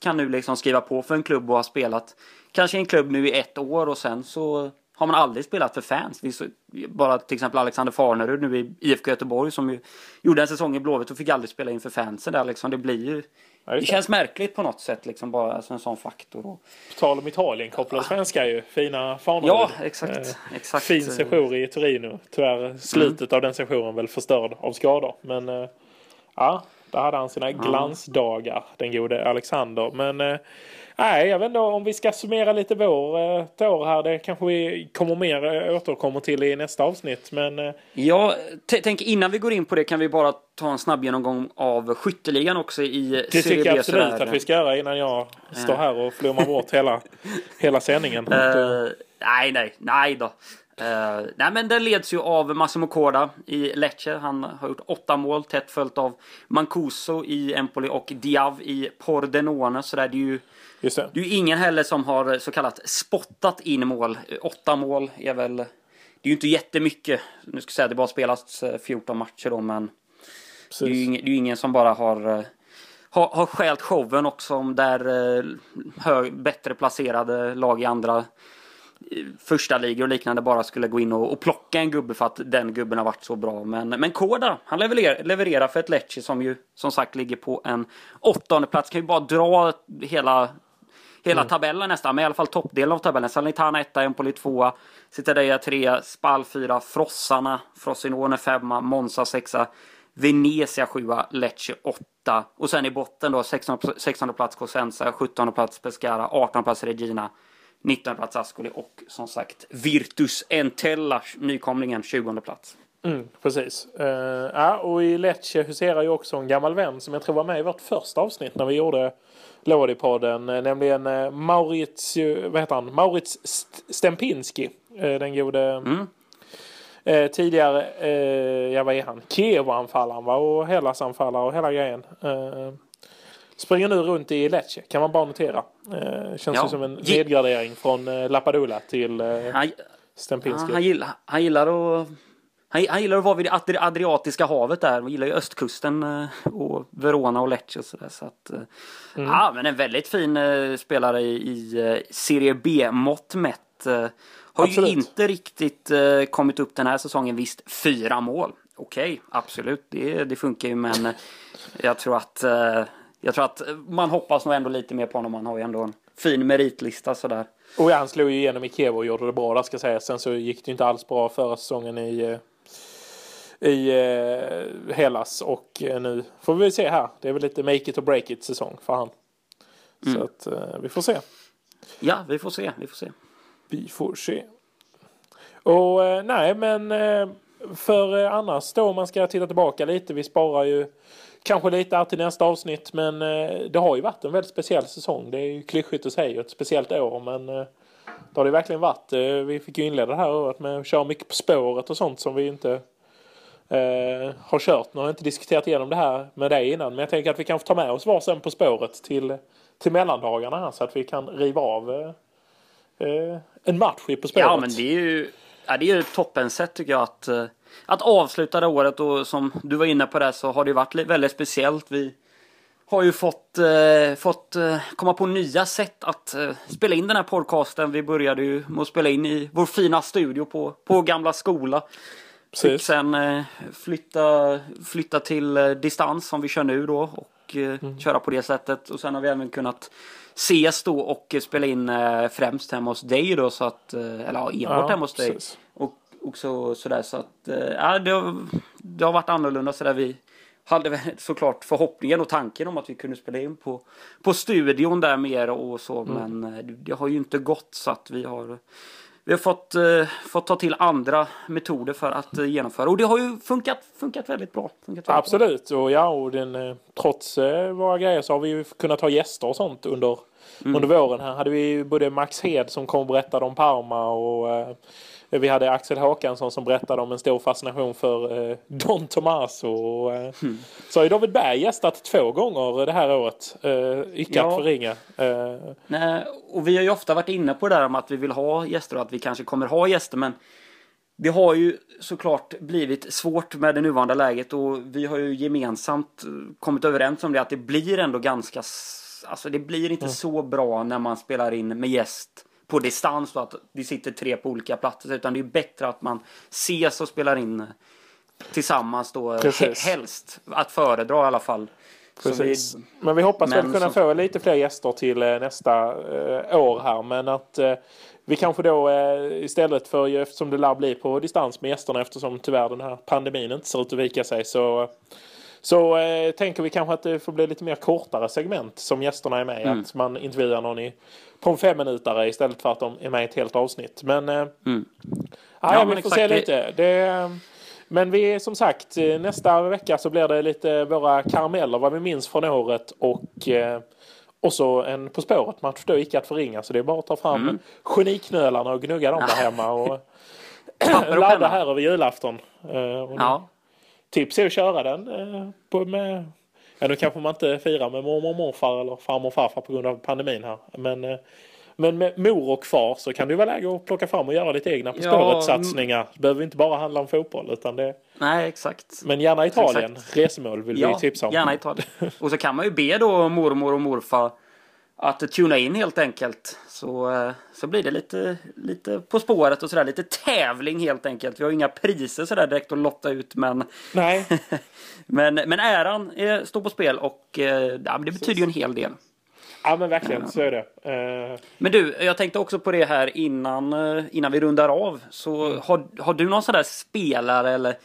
kan nu liksom skriva på för en klubb och ha spelat kanske en klubb nu i ett år och sen så har man aldrig spelat för fans. Bara till exempel Alexander Farnerud nu i IFK Göteborg som ju gjorde en säsong i Blåvitt och fick aldrig spela inför fansen där liksom. Det blir ju Ja, det känns märkligt på något sätt, liksom bara alltså en sån faktor. På tal om Italien, kopplade svenskar ju. Fina fanor. Ja, exakt. Eh, exakt. Fin session i Torino. Tyvärr slutet mm. av den sessionen väl förstörd av skador. Men eh, ja, där hade han sina glansdagar, den gode Alexander. Men eh, Nej, jag vet inte om vi ska summera lite vår eh, år här. Det kanske vi kommer mer eh, återkommer till i nästa avsnitt. Men... Eh, ja, tänk innan vi går in på det kan vi bara ta en snabb genomgång av skytteligan också i Det tycker jag absolut sådär. att vi ska göra innan jag står här och flummar bort hela, hela sändningen. Uh, nej, nej, nej då. Uh, nej men den leds ju av Massimo Corda i Lecce. Han har gjort åtta mål tätt följt av Mancuso i Empoli och Diav i Pordenone. Så där, det är ju Just det. det är ju ingen heller som har så kallat spottat in mål. Åtta mål är väl... Det är ju inte jättemycket. Nu ska jag säga att det bara spelats 14 matcher då men... Det är, ju ingen, det är ingen som bara har eh, har, har skält showen och som där eh, hög, bättre placerade lag i andra eh, första ligor och liknande bara skulle gå in och, och, plocka en gubbe för att den gubben har varit så bra. Men, men Koda, han levererar, levererar för ett Lecce som ju som sagt ligger på en åttonde plats. Kan ju bara dra hela hela mm. tabellen nästan, men i alla fall toppdelen av tabellen. Salernitana 1, Empoli 2, Citadella 3, Spal 4, Frossarna, Frosinone 5, Monza 6, Venezia 7, Lecce 8 och sen i botten då 16, 16 plats Cosenza, 17 plats Pescara, 18 plats Regina, 19 plats Ascoli och som sagt Virtus Entella, nykomlingen, 20 plats. Mm, precis. Uh, ja, och i Lecce huserar ju också en gammal vän som jag tror var med i vårt första avsnitt när vi gjorde Lodi-podden, eh, nämligen eh, Maurits, vad heter han? Maurits Stempinski, eh, den gode mm. eh, tidigare, ja vad är han? Kiev-anfallaren va? Och Hellas-anfallare och hela grejen. Eh, springer nu runt i Lecce, kan man bara notera. Eh, känns ja. ju som en nedgradering från eh, Lapadula till eh, han, Stempinski. Han, gillar, han gillar att han, han gillar att vara vid det Adriatiska havet där. Han gillar ju östkusten eh, och Verona och Lecce och sådär. Så att, eh, mm. Ja, men en väldigt fin uh, spelare i, i Serie B-mått mätt. Har absolut. ju inte riktigt kommit upp den här säsongen. Visst, fyra mål. Okej, okay, absolut. Det, det funkar ju, men jag tror att jag tror att man hoppas nog ändå lite mer på honom. Han har ju ändå en fin meritlista sådär. Och han slog ju igenom i Kiev och gjorde det bra där ska sägas. Sen så gick det inte alls bra förra säsongen i i eh, Hellas och eh, nu får vi se här. Det är väl lite make it or break it säsong för han. Mm. Så att eh, vi får se. Ja, vi får se. Vi får se. Vi får se. Och eh, nej, men eh, för eh, annars då om man ska titta tillbaka lite. Vi sparar ju kanske lite här till nästa avsnitt, men det har ju varit en väldigt speciell säsong. Det är ju klyschigt att säga ett speciellt år, men det har det verkligen varit. Vi fick ju inleda det här året med att köra mycket på spåret och sånt som vi inte eh, har kört. Nu har jag inte diskuterat igenom det här med dig innan men jag tänker att vi kan få ta med oss varsin På spåret till, till mellandagarna här så att vi kan riva av eh, eh en match i På spåret. Ja men det är ju, ja, det är ju toppensätt tycker jag att, eh, att avsluta det året och som du var inne på det så har det varit väldigt speciellt. Vi har ju fått, eh, fått eh, komma på nya sätt att eh, spela in den här podcasten. Vi började ju med att spela in i vår fina studio på, på gamla skola. Fick sen eh, flytta, flytta till eh, distans som vi kör nu då och eh, mm. köra på det sättet. Och sen har vi även kunnat ses då och spela in främst hemma hos dig då så att, eller ja, enbart ja, hemma hos dig. Och också sådär så att, ja det har, det har varit annorlunda sådär vi hade såklart förhoppningen och tanken om att vi kunde spela in på, på studion där mer och så. Mm. Men eh, det har ju inte gått så att vi har vi har fått, eh, fått ta till andra metoder för att eh, genomföra. Och det har ju funkat, funkat väldigt bra. Funkat väldigt Absolut. Bra. Och ja, och den, eh, trots eh, våra grejer så har vi ju kunnat ha gäster och sånt under, mm. under våren. Här hade vi både Max Hed som kom och berättade om Parma och eh, vi hade Axel Håkansson som berättade om en stor fascination för eh, Don Tomaso. Och, eh, mm. Så har ju David Berg gästat två gånger det här året. Eh, icke ja. att förringa. Eh. Nej, och vi har ju ofta varit inne på det där om att vi vill ha gäster och att vi kanske kommer ha gäster. Men det har ju såklart blivit svårt med det nuvarande läget och vi har ju gemensamt kommit överens om det att det blir ändå ganska Alltså det blir inte mm. så bra när man spelar in med gäst på distans då att det sitter tre på olika platser utan det är bättre att man ses och spelar in tillsammans då Precis. helst att föredra i alla fall. Precis. Vi, men vi hoppas men väl kunna som... få lite fler gäster till eh, nästa eh, år här men att eh, vi kanske då eh, istället för eftersom det lär bli på distans med gästerna eftersom tyvärr den här pandemin inte ser ut att vika sig så så eh, tänker vi kanske att det får bli lite mer kortare segment som gästerna är med. Mm. Att man intervjuar någon i, på en femminutare istället för att de är med i ett helt avsnitt. Men, eh, mm. ja, ja, vi får se lite. Det, men vi som sagt eh, nästa vecka så blir det lite våra karameller vad vi minns från året och eh, och så en På spåret match då icke att förringa så det är bara att ta fram mm. geniknölarna och gnugga dem där hemma och ladda här över julafton. Uh, och ja tips är att köra den eh, med Ja, nu kanske man inte firar med mormor och morfar eller farmor och farfar på grund av pandemin här. Men, eh, men med mor och far så kan det vara läge att plocka fram och göra lite egna På ja, spåret-satsningar. Det behöver inte bara handla om fotboll. Utan det... Nej, exakt. Men gärna Italien. Exakt. Resmål vill ja, vi tipsa om. gärna Italien. Och så kan man ju be då mormor och morfar att tuna in helt enkelt. Så, eh, så blir det lite, lite På spåret och sådär. Lite tävling helt enkelt. Vi har inga priser sådär direkt att lotta ut men... Nej. men, men äran är, står på spel och eh, ja, det betyder ju en hel del. Ja men verkligen, så är det. Uh... Men du, jag tänkte också på det här innan, innan vi rundar av. Så mm. har, har du någon sån där spelare eller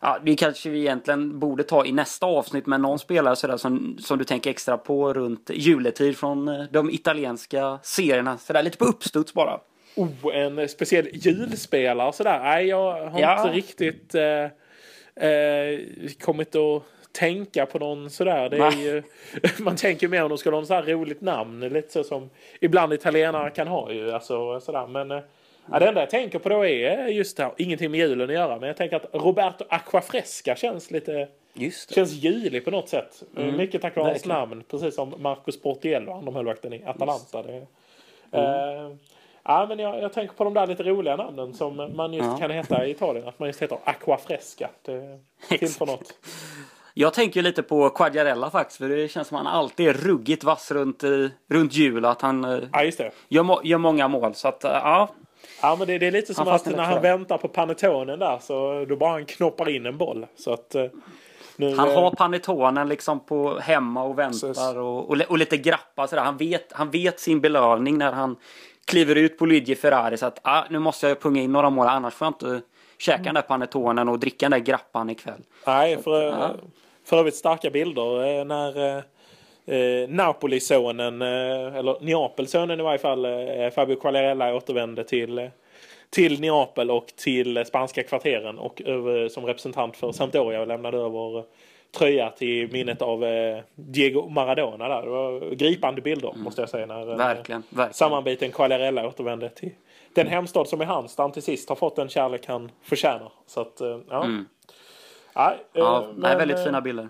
Ja, det kanske vi egentligen borde ta i nästa avsnitt, men någon spelare sådär som, som du tänker extra på runt juletid från eh, de italienska serierna. Sådär lite på uppstuds bara. Oh, en speciell julspelare sådär. Nej, jag har ja. inte riktigt eh, eh, kommit att tänka på någon sådär. Det är ju, man tänker mer om de ska ha något sådär roligt namn. Lite så som ibland italienare kan ha ju. Alltså, sådär. Men eh, Ja, det enda jag tänker på då är just det här, ingenting med julen att göra, men jag tänker att Roberto Aquafresca känns lite Just det. Känns julig på något sätt. Mm. Mycket tack vare hans namn. Precis som Marcus Portiello, andra i Atalanta. Det, mm. uh, ja, men jag, jag, tänker på de där lite roliga namnen som man just ja. kan heta i Italien. Att man just heter Aquafresca. Det tillför något. Jag tänker lite på Quagliarella faktiskt. För det känns som att han alltid är ruggigt vass runt, runt jul. Att han eh, ja. Gör, gör många mål. Så att, ja, Ja men det, det är lite som att när han väntar på panetonen där så då bara han knoppar in en boll. Så att, eh, nu, han har panetonen liksom på hemma och väntar och, och, och, lite grappa sådär. Han vet, han vet sin belöning när han kliver ut på Luigi Ferrari så att ah, nu måste jag punga in några mål annars får jag inte käka mm. den där panetonen och dricka den där grappan ikväll. Nej, för, ja. för övrigt starka bilder eh, när eh, Napoli-sonen, eh, eller Neapel-sonen i varje fall, eh, Fabio Quagliarella återvände till, eh, till Neapel och till spanska kvarteren och över, som representant för Sampdoria och lämnade över tröja till minnet av eh, Diego Maradona där. Det var gripande bilder mm. måste jag säga när eh, verkligen, verkligen. sammanbiten Quagliarella återvände till den hemstad som är hans där han till sist har fått den kärlek han förtjänar. Så att, eh, ja. Mm. Ja, ja, men, väldigt fina bilder.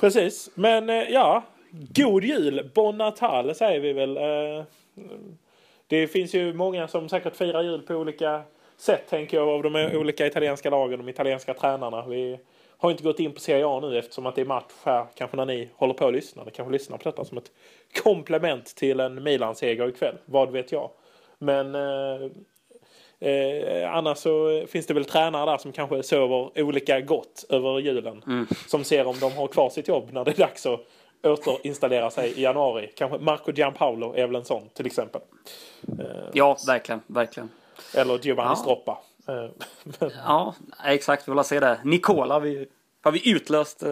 Precis, men ja, God jul! Bon Natal säger vi väl. Eh, det finns ju många som säkert firar jul på olika sätt tänker jag av de olika italienska lagen, de italienska tränarna. Vi har inte gått in på Serie A nu eftersom att det är match här, kanske när ni håller på att lyssna. Ni kanske lyssnar på detta som ett komplement till en Milan-seger ikväll. Vad vet jag. Men eh, Eh, annars så finns det väl tränare där som kanske sover olika gott över julen. Mm. Som ser om de har kvar sitt jobb när det är dags att återinstallera sig i januari. Kanske Marco Gianpaolo är väl en sån till exempel. Ja, verkligen, verkligen. Eller Giovanni ja. Stroppa. ja, exakt. Vi vill se det. Nicola, vi Har vi utlöst eh,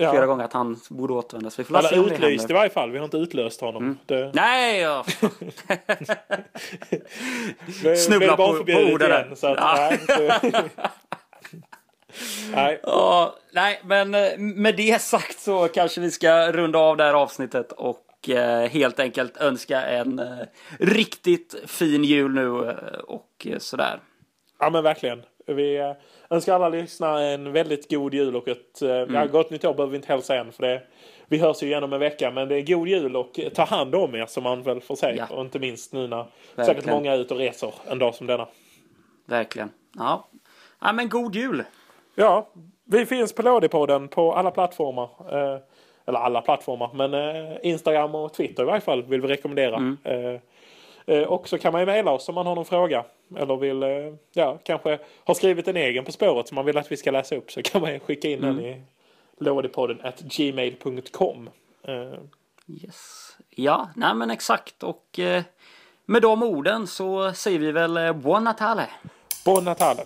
Ja. flera gånger att han borde återvända. Vi får se Eller det utlyst i varje fall. Vi har inte utlöst honom. Det, Nej! Ja. Snubbla på- på orden Så att, Ja. nej, så, nej. Ja, nej, men eh, med det sagt så kanske vi ska runda av det här avsnittet och eh, helt enkelt önska en eh, riktigt fin jul nu och sådär. Ja men verkligen. Vi önskar alla lyssnare en väldigt god jul och ett Mm. ja, gott nytt år behöver vi inte hälsa än för det vi hörs ju igen om en vecka men det är god jul och ta hand om er som man väl får säga. Ja. Och inte minst nu när Verkligen. säkert många är ute och reser en dag som denna. Verkligen. Ja, ja men god jul! Ja, vi finns på Lådipodden på alla plattformar. Eh, eller alla plattformar, men eh, Instagram och Twitter i varje fall vill vi rekommendera. Eh, eh, och så kan man ju mejla oss om man har någon fråga. Eller vill, ja, kanske har skrivit en egen På spåret som man vill att vi ska läsa upp. Så kan man ju skicka in den i lådipodden at gmail.com. Yes. Ja, nej men exakt och med de orden så säger vi väl buon Natale! Buon Natale!